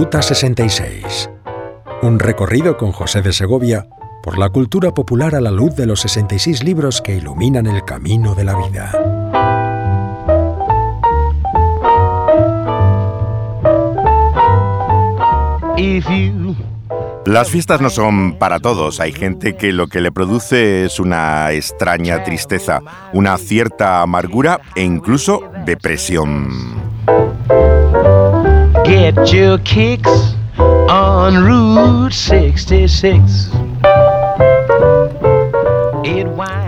Ruta 66. Un recorrido con José de Segovia por la cultura popular a la luz de los 66 libros que iluminan el camino de la vida. Las fiestas no son para todos. Hay gente que lo que le produce es una extraña tristeza, una cierta amargura e incluso depresión. Get your kicks on Route 66.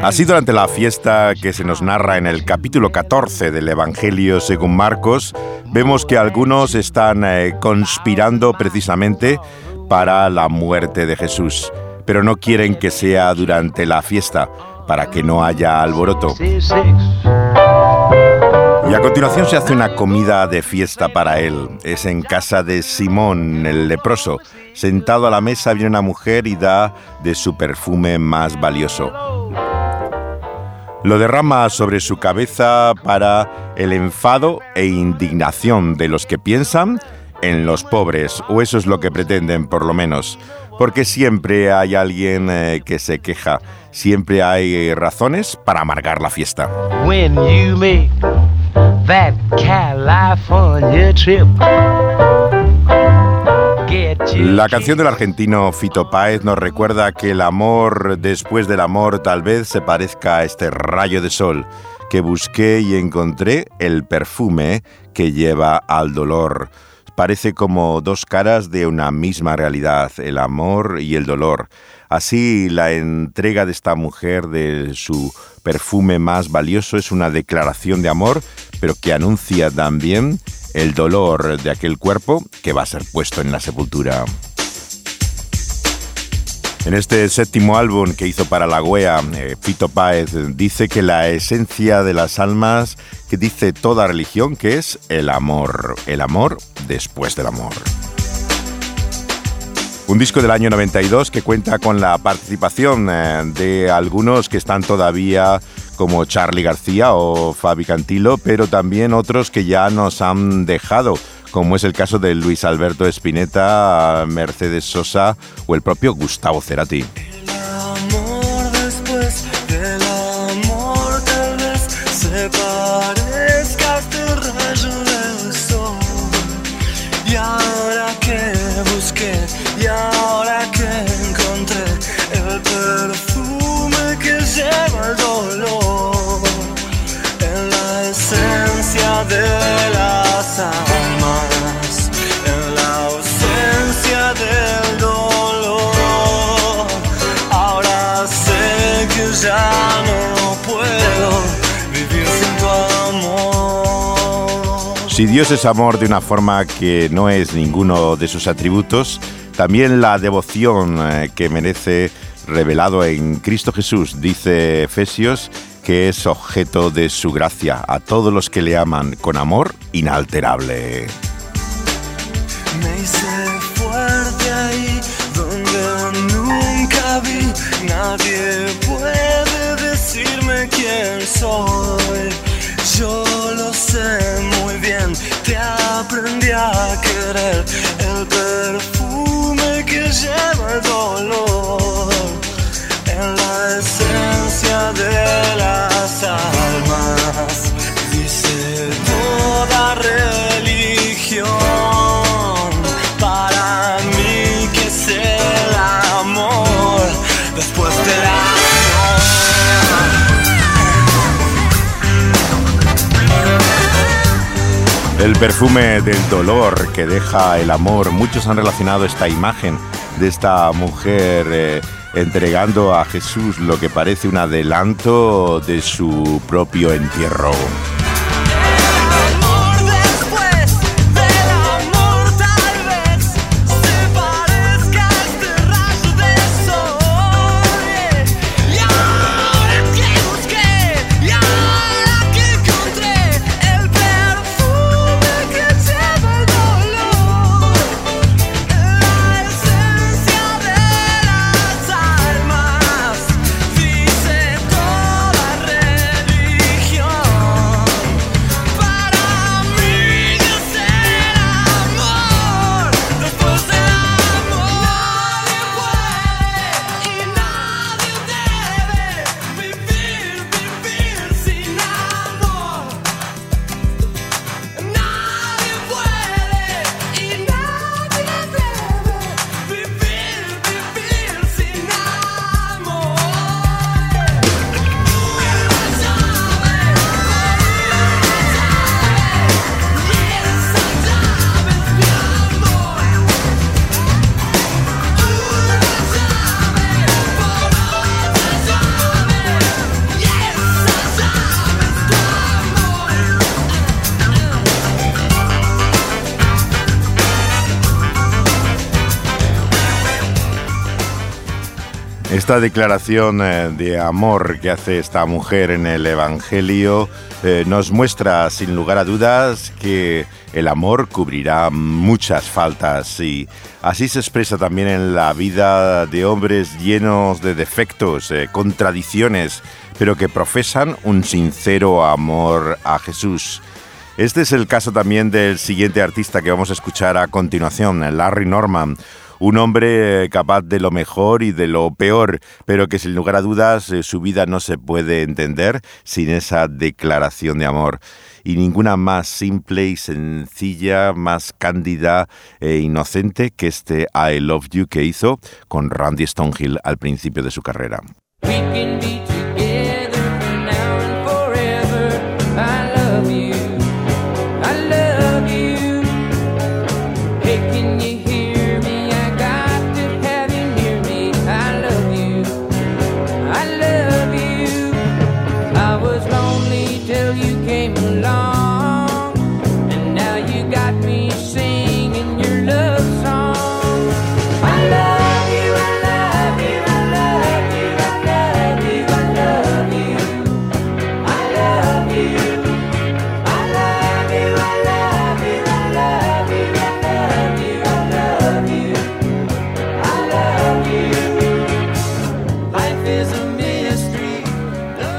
Así durante la fiesta que se nos narra en el capítulo 14 del Evangelio según Marcos, vemos que algunos están eh, conspirando precisamente para la muerte de Jesús, pero no quieren que sea durante la fiesta, para que no haya alboroto. Y a continuación se hace una comida de fiesta para él. Es en casa de Simón, el leproso. Sentado a la mesa viene una mujer y da de su perfume más valioso. Lo derrama sobre su cabeza para el enfado e indignación de los que piensan en los pobres, o eso es lo que pretenden por lo menos, porque siempre hay alguien eh, que se queja, siempre hay razones para amargar la fiesta. La canción del argentino Fito Páez nos recuerda que el amor después del amor tal vez se parezca a este rayo de sol que busqué y encontré el perfume que lleva al dolor. Parece como dos caras de una misma realidad, el amor y el dolor. Así, la entrega de esta mujer de su perfume más valioso es una declaración de amor, pero que anuncia también el dolor de aquel cuerpo que va a ser puesto en la sepultura. En este séptimo álbum que hizo para la wea, eh, Fito Páez dice que la esencia de las almas que dice toda religión que es el amor, el amor después del amor. Un disco del año 92 que cuenta con la participación eh, de algunos que están todavía como Charlie García o Fabi Cantilo, pero también otros que ya nos han dejado, como es el caso de Luis Alberto Espineta, Mercedes Sosa o el propio Gustavo Cerati. Si Dios es amor de una forma que no es ninguno de sus atributos, también la devoción eh, que merece revelado en Cristo Jesús, dice Efesios, que es objeto de su gracia a todos los que le aman con amor inalterable. Me hice fuerte ahí donde nunca vi, nadie puede decirme quién soy. Yo lo sé muy bien, te aprendí a querer el perfume que lleva el dolor en la esencia de las almas. El perfume del dolor que deja el amor. Muchos han relacionado esta imagen de esta mujer eh, entregando a Jesús lo que parece un adelanto de su propio entierro. Esta declaración eh, de amor que hace esta mujer en el Evangelio eh, nos muestra sin lugar a dudas que el amor cubrirá muchas faltas y así se expresa también en la vida de hombres llenos de defectos, eh, contradicciones, pero que profesan un sincero amor a Jesús. Este es el caso también del siguiente artista que vamos a escuchar a continuación, Larry Norman un hombre capaz de lo mejor y de lo peor, pero que sin lugar a dudas eh, su vida no se puede entender sin esa declaración de amor. Y ninguna más simple y sencilla, más cándida e inocente que este I Love You que hizo con Randy Stonehill al principio de su carrera. along.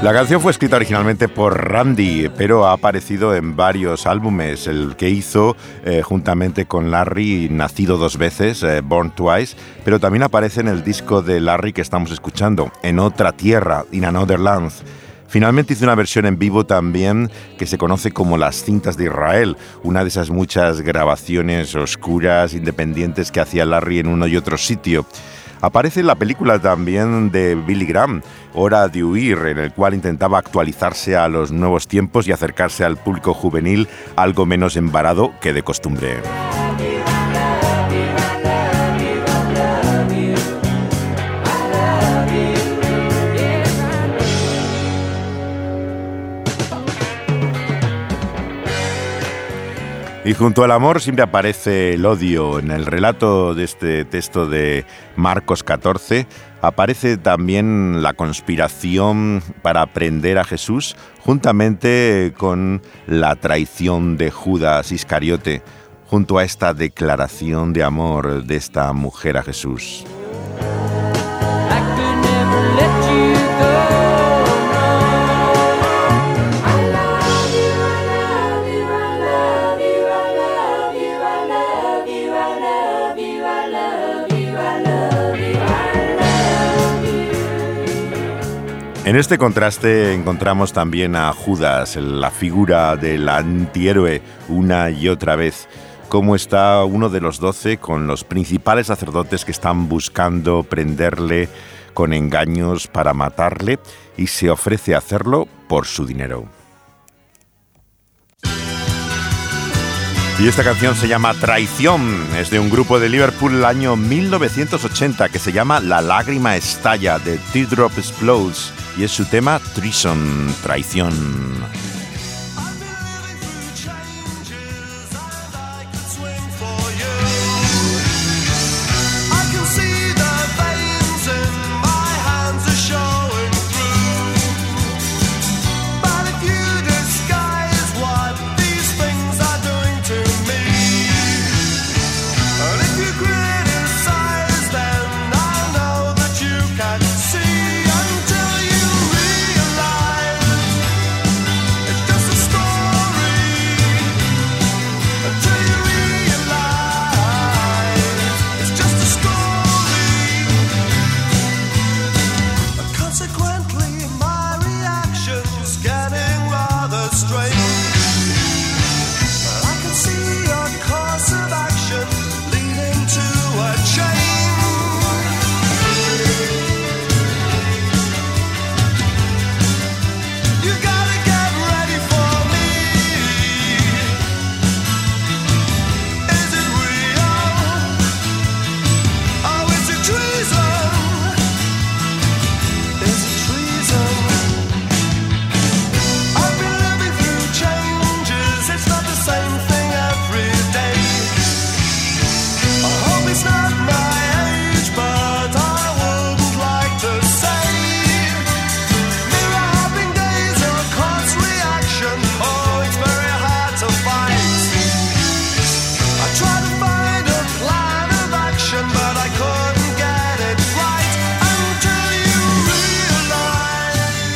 La canción fue escrita originalmente por Randy, pero ha aparecido en varios álbumes. El que hizo eh, juntamente con Larry, nacido dos veces, eh, Born Twice, pero también aparece en el disco de Larry que estamos escuchando, En otra tierra, In Another Land. Finalmente hizo una versión en vivo también que se conoce como Las cintas de Israel, una de esas muchas grabaciones oscuras, independientes que hacía Larry en uno y otro sitio. Aparece en la película también de Billy Graham, Hora de Huir, en el cual intentaba actualizarse a los nuevos tiempos y acercarse al público juvenil algo menos embarado que de costumbre. Y junto al amor siempre aparece el odio. En el relato de este texto de Marcos 14 aparece también la conspiración para prender a Jesús juntamente con la traición de Judas Iscariote, junto a esta declaración de amor de esta mujer a Jesús. En este contraste encontramos también a Judas, la figura del antihéroe, una y otra vez. Cómo está uno de los doce con los principales sacerdotes que están buscando prenderle con engaños para matarle y se ofrece a hacerlo por su dinero. Y esta canción se llama Traición, es de un grupo de Liverpool del año 1980 que se llama La lágrima estalla de Teardrop Explodes y es su tema Treason, Traición.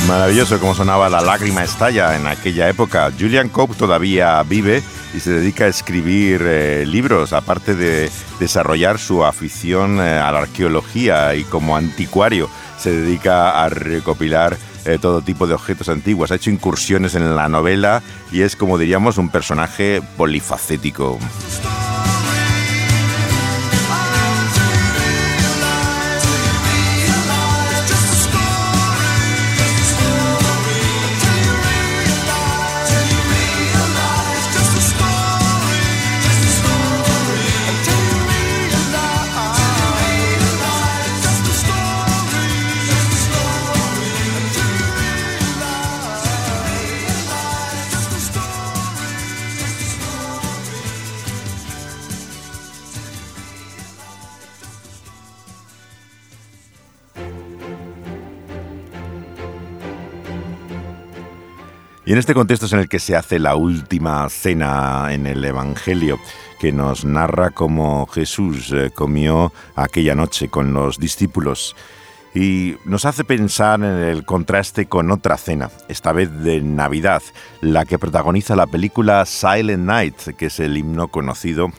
Maravilloso como sonaba La lágrima estalla en aquella época. Julian Cope todavía vive y se dedica a escribir eh, libros, aparte de desarrollar su afición eh, a la arqueología y como anticuario se dedica a recopilar eh, todo tipo de objetos antiguos. Ha hecho incursiones en la novela y es, como diríamos, un personaje polifacético. Y en este contexto es en el que se hace la última cena en el Evangelio, que nos narra cómo Jesús eh, comió aquella noche con los discípulos. Y nos hace pensar en el contraste con otra cena, esta vez de Navidad, la que protagoniza la película Silent Night, que es el himno conocido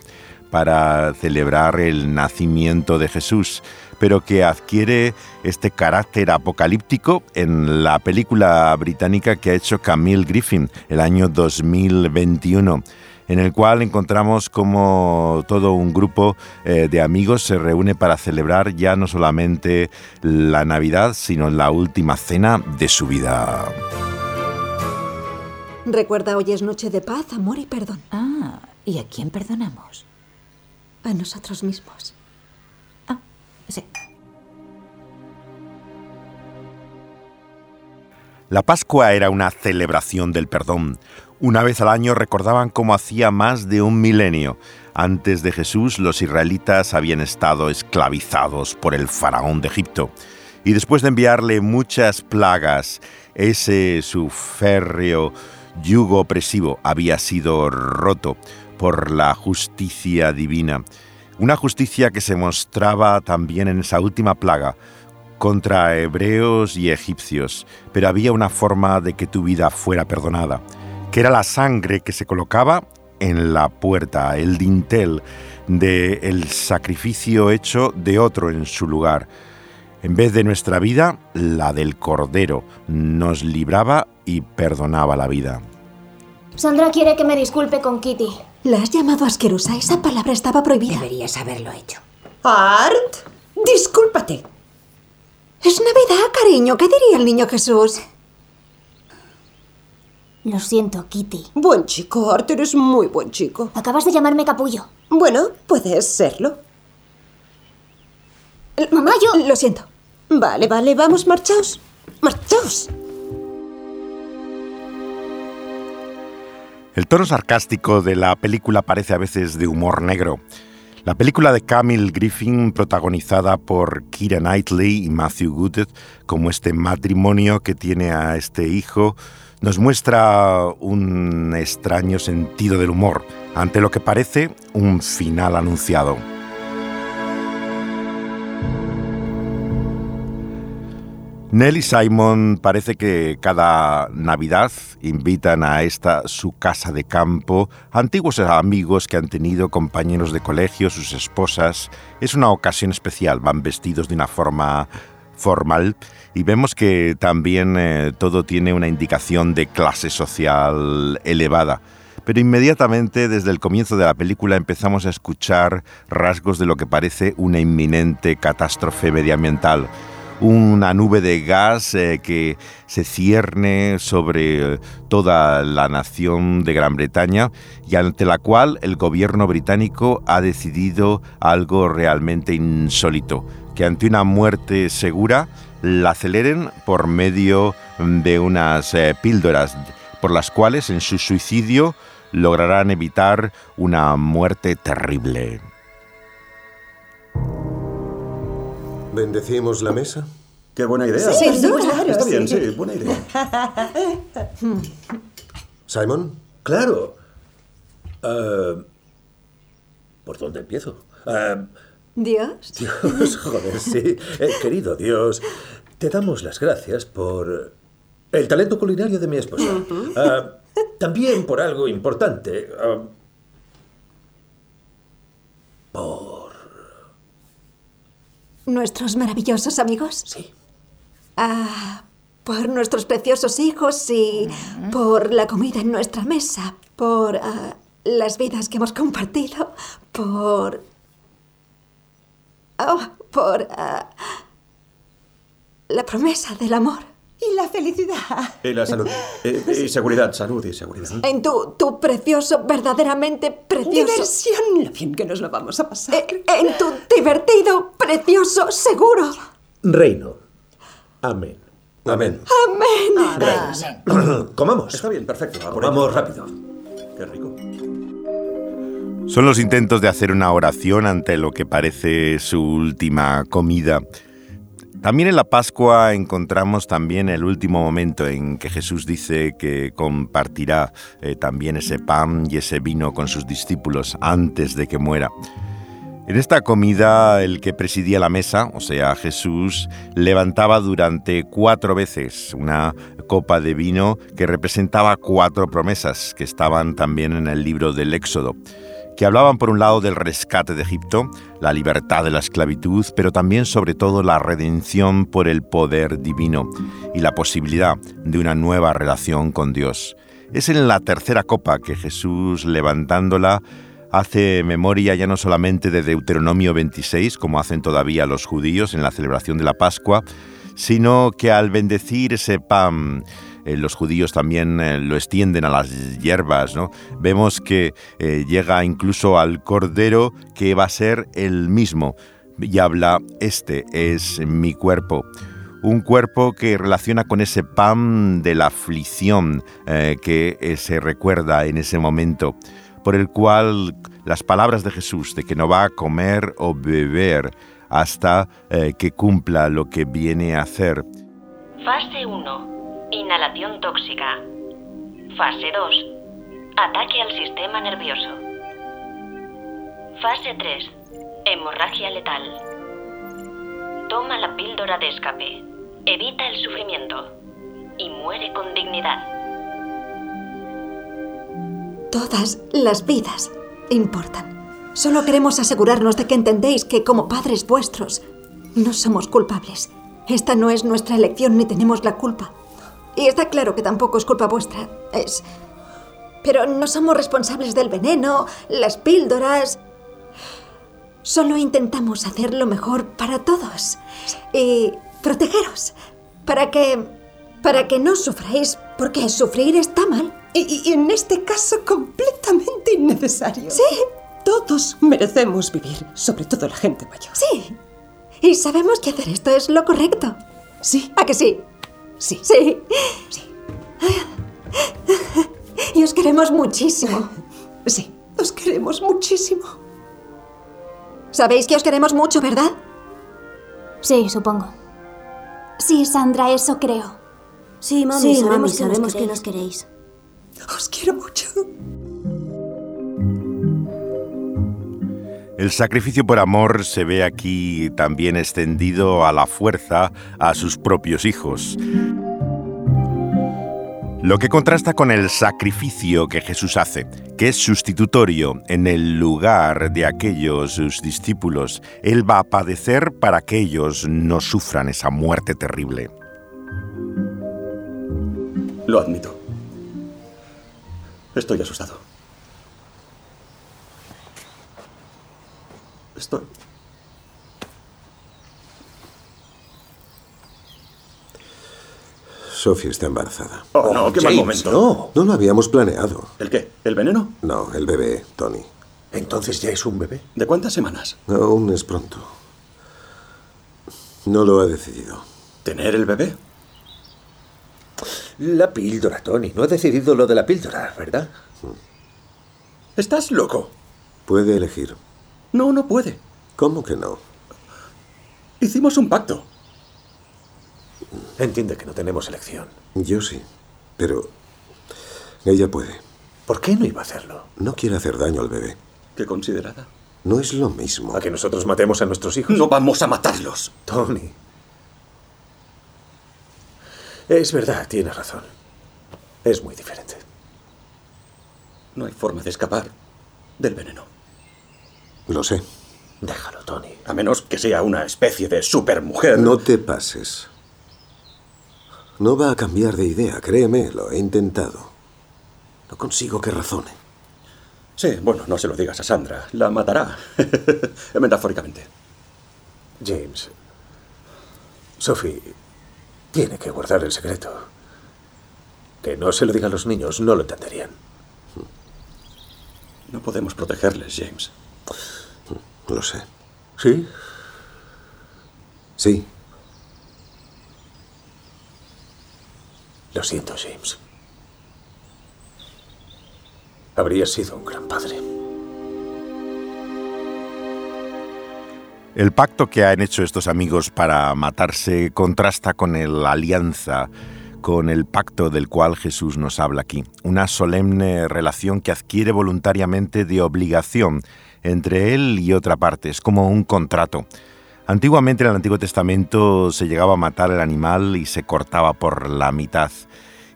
para celebrar el nacimiento de Jesús pero que adquiere este carácter apocalíptico en la película británica que ha hecho Camille Griffin el año 2021 en el cual encontramos como todo un grupo eh, de amigos se reúne para celebrar ya no solamente la Navidad, sino la última cena de su vida. Recuerda, hoy es noche de paz, amor y perdón. Ah, ¿y a quién perdonamos? A nosotros mismos. La Pascua era una celebración del perdón. Una vez al año recordaban cómo hacía más de un milenio. Antes de Jesús los israelitas habían estado esclavizados por el faraón de Egipto. Y después de enviarle muchas plagas, ese su férreo yugo opresivo había sido roto por la justicia divina. Una justicia que se mostraba también en esa última plaga contra hebreos y egipcios, pero había una forma de que tu vida fuera perdonada, que era la sangre que se colocaba en la puerta, el dintel del sacrificio hecho de otro en su lugar. En vez de nuestra vida, la del Cordero nos libraba y perdonaba la vida. Sandra quiere que me disculpe con Kitty. ¿La has llamado asquerosa? Esa palabra estaba prohibida. Deberías haberlo hecho. Art, discúlpate. Es Navidad, cariño. ¿Qué diría el niño Jesús? Lo siento, Kitty. Buen chico, Art, eres muy buen chico. Acabas de llamarme capullo. Bueno, puedes serlo. Mamá, yo... Lo siento. Vale, vale, vamos, marchaos. Marchaos. El tono sarcástico de la película parece a veces de humor negro. La película de Camille Griffin, protagonizada por Kira Knightley y Matthew Gooded, como este matrimonio que tiene a este hijo, nos muestra un extraño sentido del humor ante lo que parece un final anunciado. Nelly Simon parece que cada Navidad invitan a esta su casa de campo antiguos amigos que han tenido compañeros de colegio, sus esposas. Es una ocasión especial, van vestidos de una forma formal y vemos que también eh, todo tiene una indicación de clase social elevada. Pero inmediatamente desde el comienzo de la película empezamos a escuchar rasgos de lo que parece una inminente catástrofe medioambiental una nube de gas eh, que se cierne sobre toda la nación de Gran Bretaña y ante la cual el gobierno británico ha decidido algo realmente insólito, que ante una muerte segura la aceleren por medio de unas eh, píldoras por las cuales en su suicidio lograrán evitar una muerte terrible. ¿Bendecimos la mesa? Qué buena idea. Sí, sí, claro. Está bien, sí, buena idea. ¿Simon? Claro. Eh, ¿Por dónde empiezo? Eh, ¿Dios? Dios, joder, sí. Eh, querido Dios, te damos las gracias por El talento culinario de mi esposa. También por algo importante. por... ¿Nuestros maravillosos amigos? Sí. Ah, por nuestros preciosos hijos y por la comida en nuestra mesa, por ah, las vidas que hemos compartido, por... Oh, por ah, la promesa del amor. Y la felicidad. Y la salud. Eh, y seguridad, salud y seguridad. En tu, tu precioso, verdaderamente precioso... Diversión. Lo bien que nos lo vamos a pasar. Eh, En tu divertido, precioso, seguro. Reino. Amén. Amén. Amén. Comamos. Está bien, perfecto. Comamos rápido. Qué rico. Son los intentos de hacer una oración ante lo que parece su última comida. También en la Pascua encontramos también el último momento en que Jesús dice que compartirá eh, también ese pan y ese vino con sus discípulos antes de que muera. En esta comida el que presidía la mesa, o sea Jesús, levantaba durante cuatro veces una copa de vino que representaba cuatro promesas que estaban también en el libro del Éxodo que hablaban por un lado del rescate de Egipto, la libertad de la esclavitud, pero también sobre todo la redención por el poder divino y la posibilidad de una nueva relación con Dios. Es en la tercera copa que Jesús, levantándola, hace memoria ya no solamente de Deuteronomio 26, como hacen todavía los judíos en la celebración de la Pascua, sino que al bendecir ese pan, eh, los judíos también eh, lo extienden a las hierbas, ¿no? Vemos que eh, llega incluso al cordero que va a ser el mismo y habla, este es mi cuerpo. Un cuerpo que relaciona con ese pan de la aflicción que se recuerda en ese momento, por el cual las palabras de Jesús de que no va a comer o beber hasta que cumpla lo que viene a hacer. Fase 1. Inhalación tóxica. Fase 2. Ataque al sistema nervioso. Fase 3. Hemorragia letal. Toma la píldora de escape. Evita el sufrimiento. Y muere con dignidad. Todas las vidas importan. Solo queremos asegurarnos de que entendéis que como padres vuestros no somos culpables. Esta no es nuestra elección ni tenemos la culpa. Y está claro que tampoco es culpa vuestra. Es... Pero no somos responsables del veneno, las píldoras. Solo intentamos hacer lo mejor para todos. Y protegeros. Para que... Para que no sufráis, porque sufrir está mal. Y, y en este caso completamente innecesario. Sí, Todos merecemos vivir, sobre todo la gente mayor. sí. Y sabemos que hacer esto es lo correcto. Sí, ¿A que sí? Sí. Sí. Sí. Y os queremos muchísimo. Sí, os queremos muchísimo. Sabéis que os queremos mucho, ¿verdad? Sí, supongo. Sí, Sandra, eso creo. Sí, mami, Sí, sabemos, mami, que, sabemos nos que queréis. nos queréis. Os quiero El sacrificio por amor se ve aquí también extendido a la fuerza a sus propios hijos. Lo que contrasta con el sacrificio que Jesús hace, que es sustitutorio en el lugar de aquellos sus discípulos. Él va a padecer para que ellos no sufran esa muerte terrible. Lo admito. Estoy asustado. Estoy. Sofía está embarazada. Oh, no, qué mal momento. No, no lo habíamos planeado. ¿El qué? ¿El veneno? No, el bebé, Tony. Entonces ya es un bebé. ¿De cuántas semanas? Aún es pronto. No lo ha decidido. ¿Tener el bebé? La píldora, Tony. No he decidido lo de la píldora, ¿verdad? ¿Estás loco? Puede elegir. No, no puede. ¿Cómo que no? Hicimos un pacto. Entiende que no tenemos elección. Yo sí. Pero ella puede. ¿Por qué no iba a hacerlo? No quiere hacer daño al bebé. ¿Qué considerada? No es lo mismo. ¿A que nosotros matemos a nuestros hijos? No vamos a matarlos. Tony. Es verdad, tiene razón. Es muy diferente. No hay forma de escapar del veneno. Lo sé. Déjalo, Tony. A menos que sea una especie de supermujer. No te pases. No va a cambiar de idea, créeme, lo he intentado. No consigo que razone. Sí, bueno, no se lo digas a Sandra. La matará. Metafóricamente. James. Sophie tiene que guardar el secreto. Que no se lo diga a los niños, no lo entenderían. No podemos protegerles, James. Lo sé. ¿Sí? Sí. Lo siento, James. Habría sido un gran padre. El pacto que han hecho estos amigos para matarse contrasta con la alianza, con el pacto del cual Jesús nos habla aquí. Una solemne relación que adquiere voluntariamente de obligación entre él y otra parte. Es como un contrato. Antiguamente en el Antiguo Testamento se llegaba a matar el animal y se cortaba por la mitad.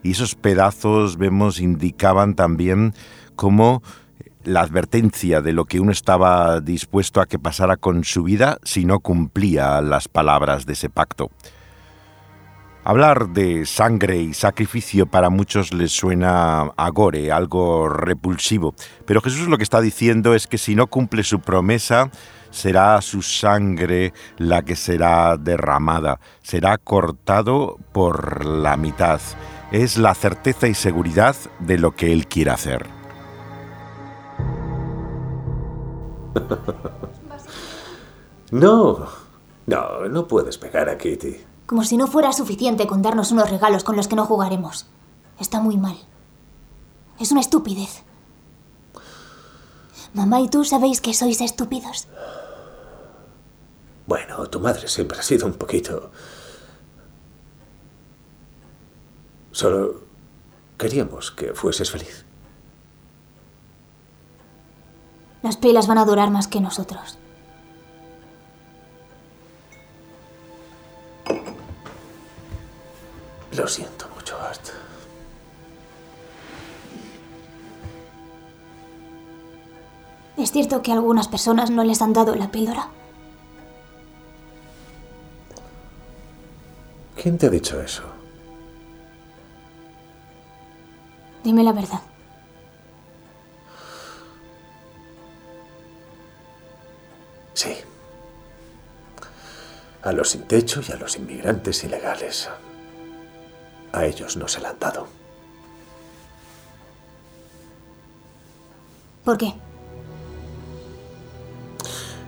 Y esos pedazos, vemos, indicaban también como la advertencia de lo que uno estaba dispuesto a que pasara con su vida si no cumplía las palabras de ese pacto. Hablar de sangre y sacrificio para muchos les suena a gore, algo repulsivo, pero Jesús lo que está diciendo es que si no cumple su promesa, será su sangre la que será derramada, será cortado por la mitad. Es la certeza y seguridad de lo que Él quiere hacer. No, no, no puedes pegar a Kitty. Como si no fuera suficiente con darnos unos regalos con los que no jugaremos. Está muy mal. Es una estupidez. Mamá y tú sabéis que sois estúpidos. Bueno, tu madre siempre ha sido un poquito... Solo queríamos que fueses feliz. Las pilas van a durar más que nosotros. Lo siento mucho, Art. ¿Es cierto que a algunas personas no les han dado la píldora? ¿Quién te ha dicho eso? Dime la verdad. Sí. A los sin techo y a los inmigrantes ilegales. A ellos no se la han dado. ¿Por qué?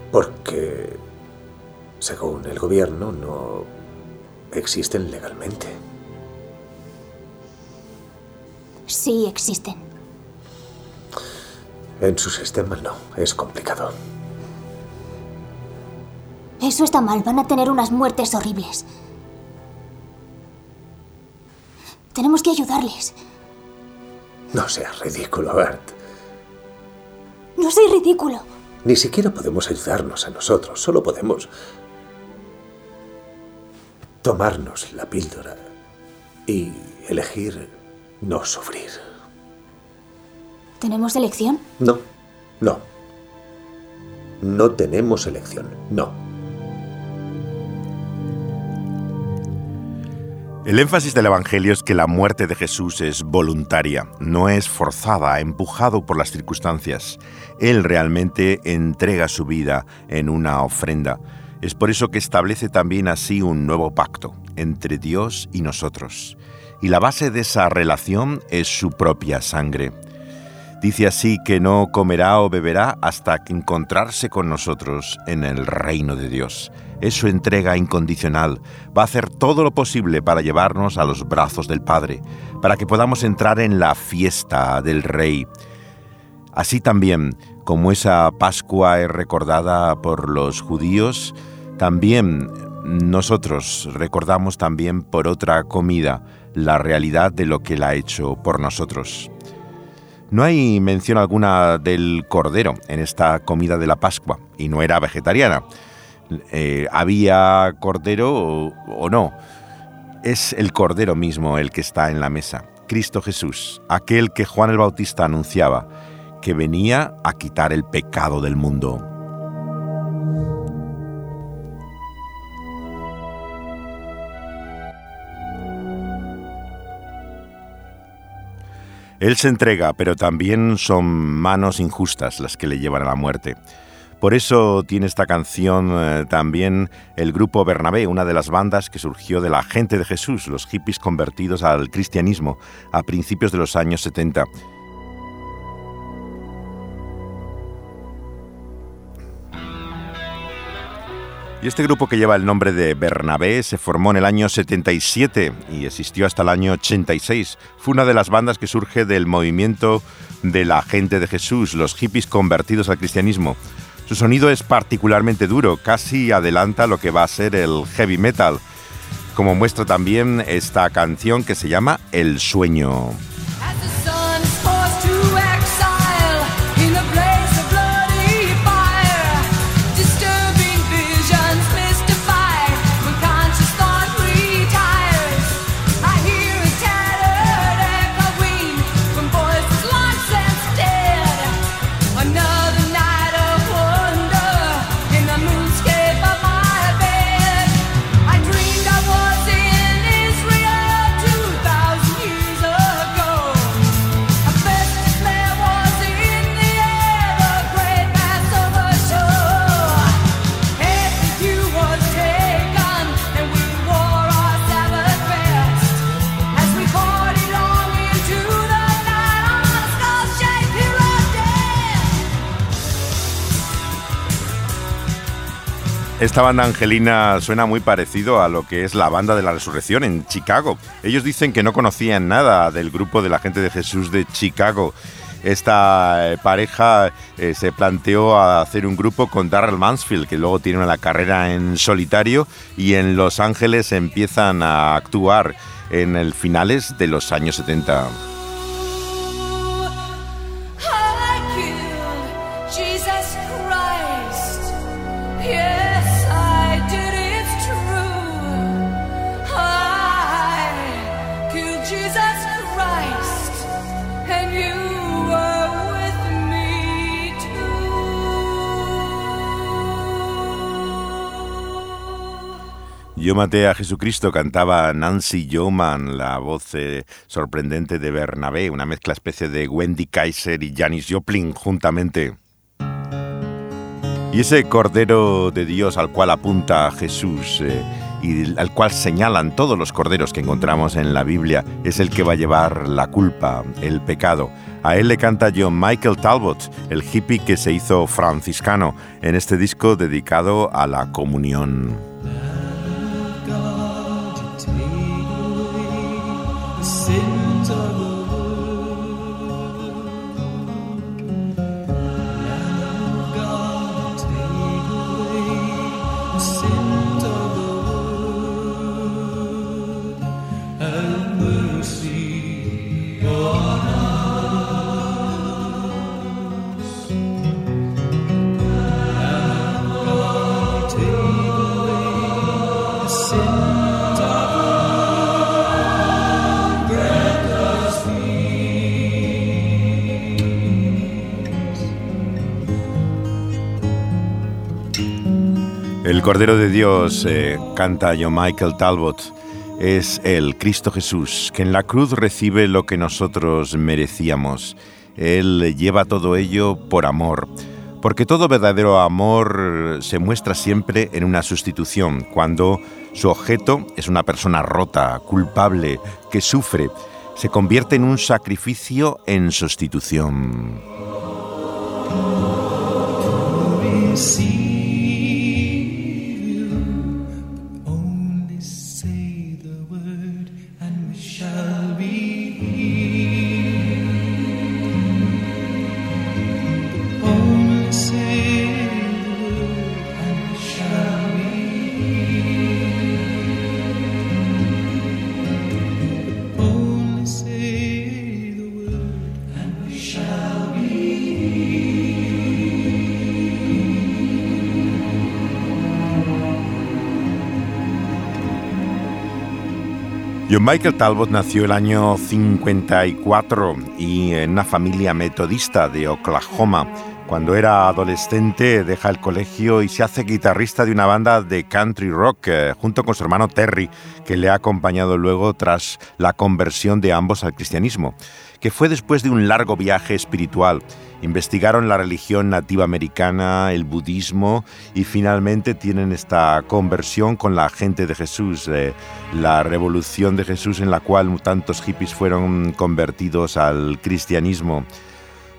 Porque, según el gobierno, no existen legalmente. Sí existen. En su sistema no, es complicado. Eso está mal, van a tener unas muertes horribles. Tenemos que ayudarles. No seas ridículo, Art. No soy ridículo. Ni siquiera podemos ayudarnos a nosotros, solo podemos tomarnos la píldora y elegir no sufrir. ¿Tenemos elección? No, no. No tenemos elección, no. El énfasis del Evangelio es que la muerte de Jesús es voluntaria, no es forzada, empujado por las circunstancias. Él realmente entrega su vida en una ofrenda. Es por eso que establece también así un nuevo pacto entre Dios y nosotros. Y la base de esa relación es su propia sangre. Dice así que no comerá o beberá hasta encontrarse con nosotros en el reino de Dios. Es su entrega incondicional. Va a hacer todo lo posible para llevarnos a los brazos del Padre, para que podamos entrar en la fiesta del Rey. Así también, como esa Pascua es recordada por los judíos, también nosotros recordamos también por otra comida la realidad de lo que Él ha hecho por nosotros. No hay mención alguna del cordero en esta comida de la Pascua y no era vegetariana. Eh, había cordero o, o no. es el Cordero mismo el que está en la mesa, Cristo Jesús, aquel que Juan el Bautista anunciaba, que venía a quitar el pecado del mundo. Él se entrega, pero también son manos injustas las que le llevan a la muerte. Por eso tiene esta canción eh, también el grupo Bernabé, una de las bandas que surgió de la gente de Jesús, los hippies convertidos al cristianismo a principios de los años 70. Y este grupo que lleva el nombre de Bernabé se formó en el año 77 y existió hasta el año 86. Fue una de las bandas que surge del movimiento de la gente de Jesús, los hippies convertidos al cristianismo. Su sonido es particularmente duro, casi adelanta lo que va a ser el heavy metal, como muestra también esta canción que se llama El sueño. Esta banda angelina suena muy parecido a lo que es la banda de la resurrección en Chicago. Ellos dicen que no conocían nada del grupo de la gente de Jesús de Chicago. Esta eh, pareja eh, se planteó hacer un grupo con Darrell Mansfield, que luego tiene una carrera en solitario, y en Los Ángeles empiezan a actuar en el finales de los años 70. Yo maté a Jesucristo, cantaba Nancy Yeoman, la voz eh, sorprendente de Bernabé, una mezcla especie de Wendy Kaiser y Janis Joplin juntamente. Y ese Cordero de Dios al cual apunta Jesús eh, y al cual señalan todos los corderos que encontramos en la Biblia, es el que va a llevar la culpa, el pecado. A él le canta John Michael Talbot, el hippie que se hizo franciscano en este disco dedicado a la comunión. Cordero de Dios, eh, canta John Michael Talbot, es el Cristo Jesús, que en la cruz recibe lo que nosotros merecíamos. Él lleva todo ello por amor, porque todo verdadero amor se muestra siempre en una sustitución, cuando su objeto es una persona rota, culpable, que sufre, se convierte en un sacrificio en sustitución. Michael Talbot nació el año 54 y en una familia metodista de Oklahoma. Cuando era adolescente deja el colegio y se hace guitarrista de una banda de country rock eh, junto con su hermano Terry, que le ha acompañado luego tras la conversión de ambos al cristianismo, que fue después de un largo viaje espiritual investigaron la religión nativa americana, el budismo y finalmente tienen esta conversión con la gente de Jesús, eh, la revolución de Jesús en la cual tantos hippies fueron convertidos al cristianismo.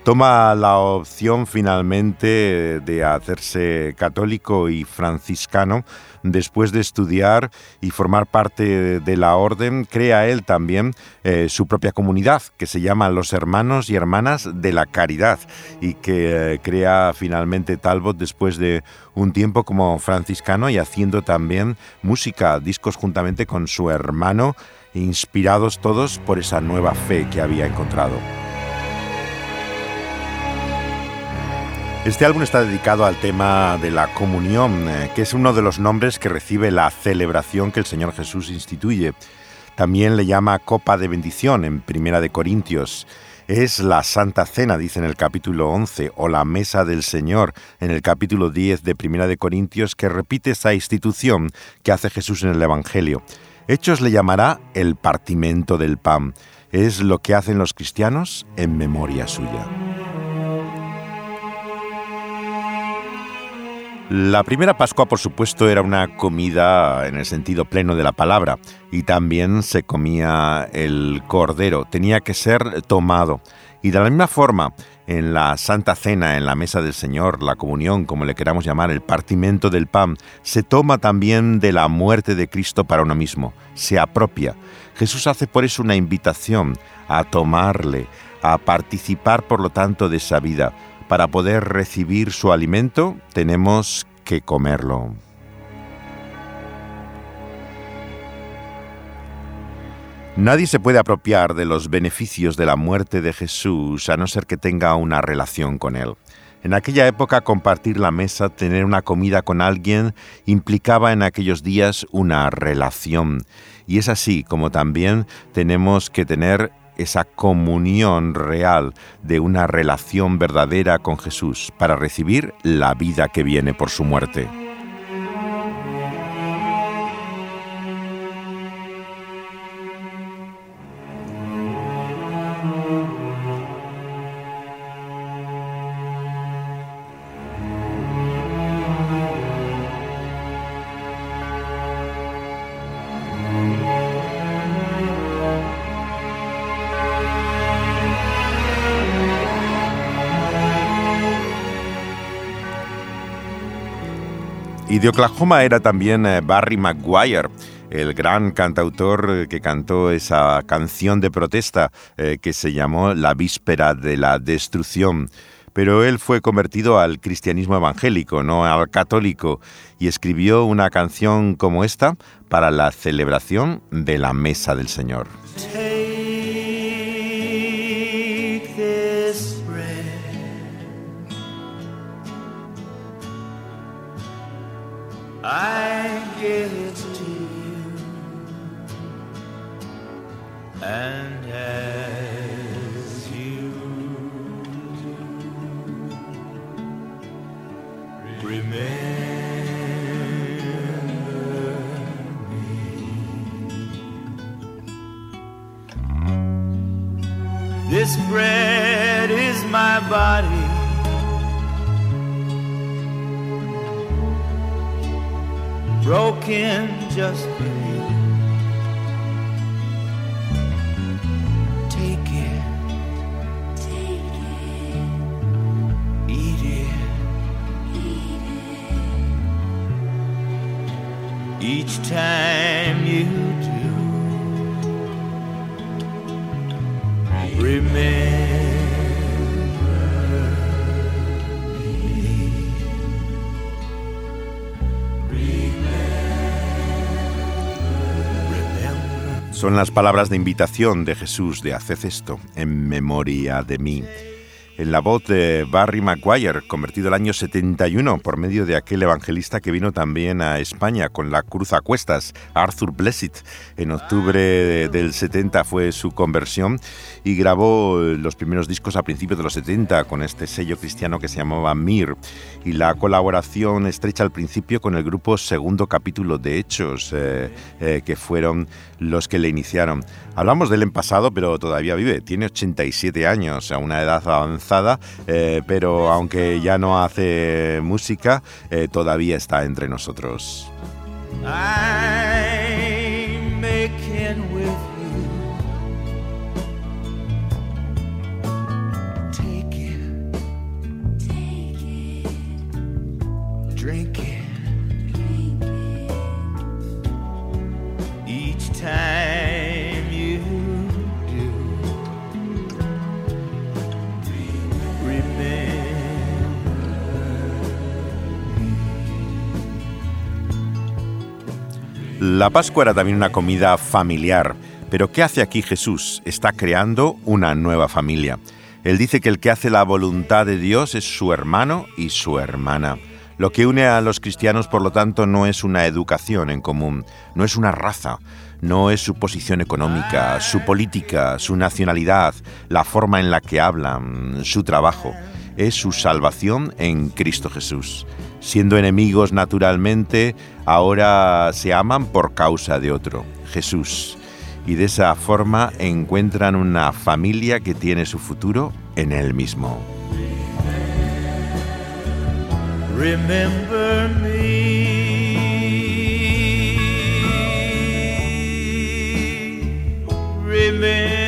Toma la opción finalmente de hacerse católico y franciscano después de estudiar y formar parte de la orden, crea él también eh, su propia comunidad que se llama Los Hermanos y Hermanas de la Caridad y que eh, crea finalmente Talbot después de un tiempo como franciscano y haciendo también música, discos juntamente con su hermano, inspirados todos por esa nueva fe que había encontrado. Este álbum está dedicado al tema de la comunión, eh, que es uno de los nombres que recibe la celebración que el Señor Jesús instituye. También le llama copa de bendición en Primera de Corintios. Es la Santa Cena, dice en el capítulo 11, o la Mesa del Señor en el capítulo 10 de Primera de Corintios, que repite esa institución que hace Jesús en el Evangelio. Hechos le llamará el partimento del pan. Es lo que hacen los cristianos en memoria suya. La primera Pascua, por supuesto, era una comida en el sentido pleno de la palabra y también se comía el cordero, tenía que ser tomado. Y de la misma forma, en la Santa Cena, en la mesa del Señor, la comunión, como le queramos llamar, el partimento del pan, se toma también de la muerte de Cristo para uno mismo, se apropia. Jesús hace por eso una invitación a tomarle, a participar por lo tanto de esa vida para poder recibir su alimento tenemos que comerlo. Nadie se puede apropiar de los beneficios de la muerte de Jesús a no ser que tenga una relación con Él. En aquella época compartir la mesa, tener una comida con alguien, implicaba en aquellos días una relación. Y es así como también tenemos que tener esa comunión real de una relación verdadera con Jesús para recibir la vida que viene por su muerte. De Oklahoma era también eh, Barry Maguire, el gran cantautor que cantó esa canción de protesta eh, que se llamó La víspera de la destrucción. Pero él fue convertido al cristianismo evangélico, no al católico, y escribió una canción como esta para la celebración de la mesa del Señor. I give it to you. And as you do, remember me. This bread can just believe. Son las palabras de invitación de Jesús de haced esto en memoria de mí. En la voz de Barry Maguire, convertido el año 71 por medio de aquel evangelista que vino también a España con la cruz a cuestas, Arthur Blessitt. En octubre del 70 fue su conversión y grabó los primeros discos a principios de los 70 con este sello cristiano que se llamaba Mir y la colaboración estrecha al principio con el grupo Segundo Capítulo de Hechos, eh, eh, que fueron los que le iniciaron. Hablamos de él en pasado, pero todavía vive, tiene 87 años, a una edad avanzada eh, pero aunque ya no hace música, eh, todavía está entre nosotros. La Pascua era también una comida familiar, pero ¿qué hace aquí Jesús? Está creando una nueva familia. Él dice que el que hace la voluntad de Dios es su hermano y su hermana. Lo que une a los cristianos, por lo tanto, no es una educación en común, no es una raza, no es su posición económica, su política, su nacionalidad, la forma en la que hablan, su trabajo. Es su salvación en Cristo Jesús siendo enemigos naturalmente, ahora se aman por causa de otro, Jesús. Y de esa forma encuentran una familia que tiene su futuro en él mismo. Remember me.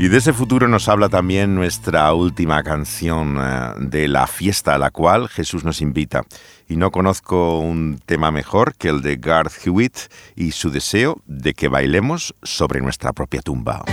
Y de ese futuro nos habla también nuestra última canción eh, de la fiesta a la cual Jesús nos invita. Y no conozco un tema mejor que el de Garth Hewitt y su deseo de que bailemos sobre nuestra propia tumba.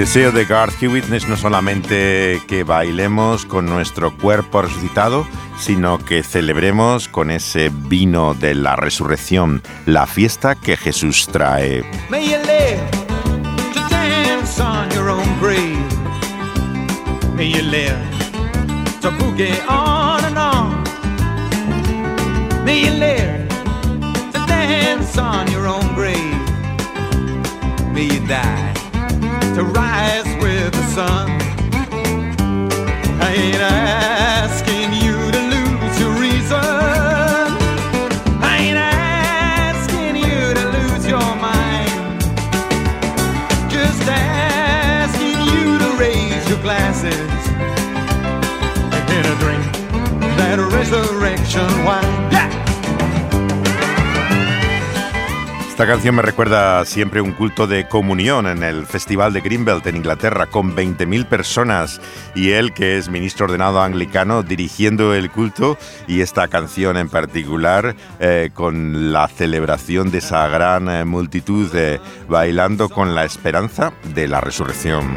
Deseo de Garth Hewitt es no solamente que bailemos con nuestro cuerpo resucitado, sino que celebremos con ese vino de la resurrección la fiesta que Jesús trae. May you die to rise with the sun. I ain't asking you to lose your reason. I ain't asking you to lose your mind. Just asking you to raise your glasses and a drink that resurrection wine. Yeah! Esta canción me recuerda siempre un culto de comunión en el Festival de Greenbelt en Inglaterra con 20.000 personas y él, que es ministro ordenado anglicano, dirigiendo el culto y esta canción en particular eh, con la celebración de esa gran eh, multitud eh, bailando con la esperanza de la resurrección.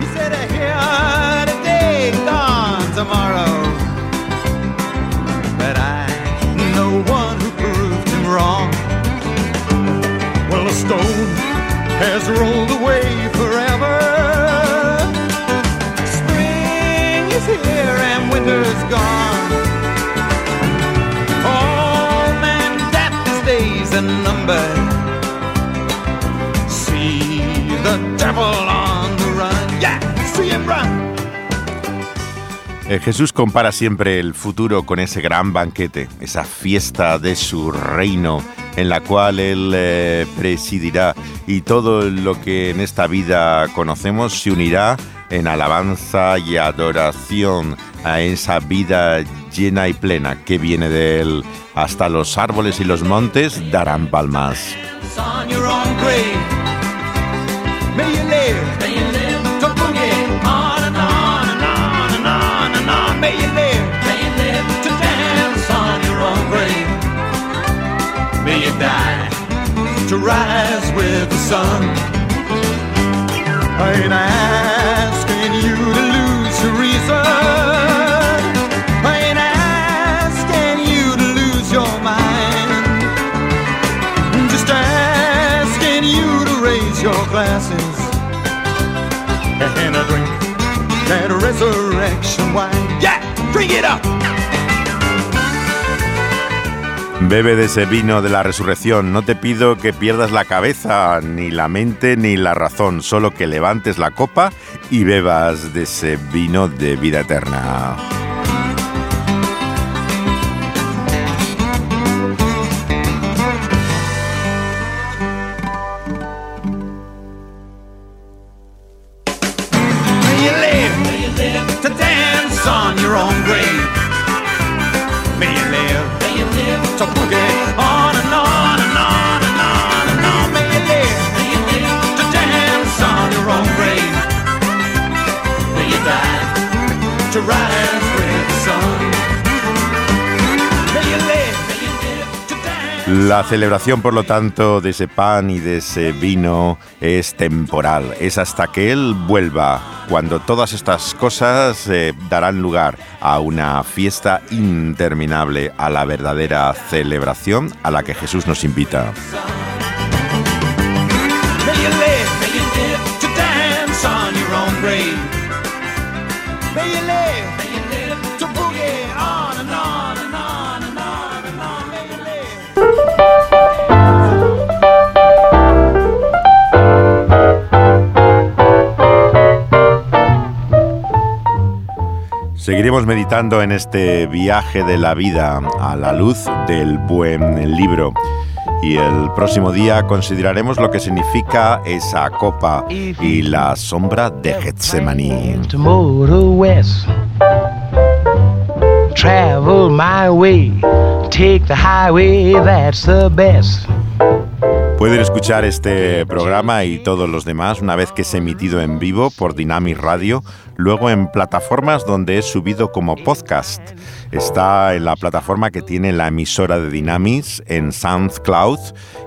Has rolled away forever. Spring is here and winter's gone. Man, death is days and numbered. See the devil on the run. Yeah, see him run. Eh, Jesús compara siempre el futuro con ese gran banquete, esa fiesta de su reino en la cual Él eh, presidirá y todo lo que en esta vida conocemos se unirá en alabanza y adoración a esa vida llena y plena que viene de Él. Hasta los árboles y los montes darán palmas. To rise with the sun. I ain't asking you to lose your reason. I ain't asking you to lose your mind. Just asking you to raise your glasses and a drink that resurrection wine. Yeah, drink it up. Bebe de ese vino de la resurrección. No te pido que pierdas la cabeza, ni la mente, ni la razón. Solo que levantes la copa y bebas de ese vino de vida eterna. To boogie on and on and on and on and on. May you live to dance on your own grave. May you die to rise La celebración, por lo tanto, de ese pan y de ese vino es temporal. Es hasta que Él vuelva, cuando todas estas cosas eh, darán lugar a una fiesta interminable, a la verdadera celebración a la que Jesús nos invita. Seguiremos meditando en este viaje de la vida a la luz del buen libro. Y el próximo día consideraremos lo que significa esa copa y la sombra de Getsemaní. Travel my way, take the highway, that's the best. Pueden escuchar este programa y todos los demás una vez que es emitido en vivo por Dynamic Radio, luego en plataformas donde es subido como podcast. Está en la plataforma que tiene la emisora de Dynamis en SoundCloud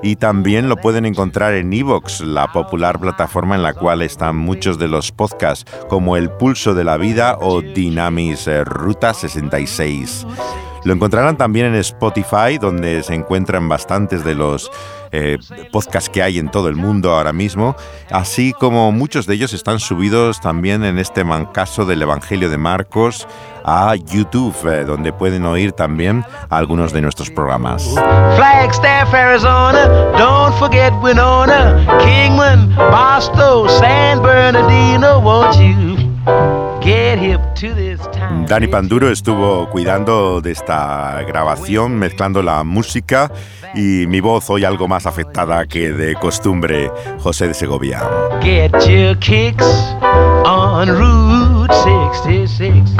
y también lo pueden encontrar en Evox, la popular plataforma en la cual están muchos de los podcasts como El Pulso de la Vida o Dynamis eh, Ruta 66. Lo encontrarán también en Spotify, donde se encuentran bastantes de los eh, podcasts que hay en todo el mundo ahora mismo, así como muchos de ellos están subidos también en este mancaso del Evangelio de Marcos a YouTube, eh, donde pueden oír también algunos de nuestros programas. Flagstaff, Arizona, don't forget Winona, Kingman, Barstow, San Bernardino, won't you get hip to time? Dani Panduro estuvo cuidando de esta grabación, mezclando la música y mi voz hoy algo más afectada que de costumbre, José de Segovia. Get your kicks on Route 66.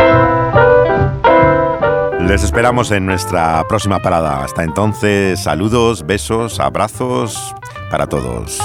Les esperamos en nuestra próxima parada. Hasta entonces, saludos, besos, abrazos para todos.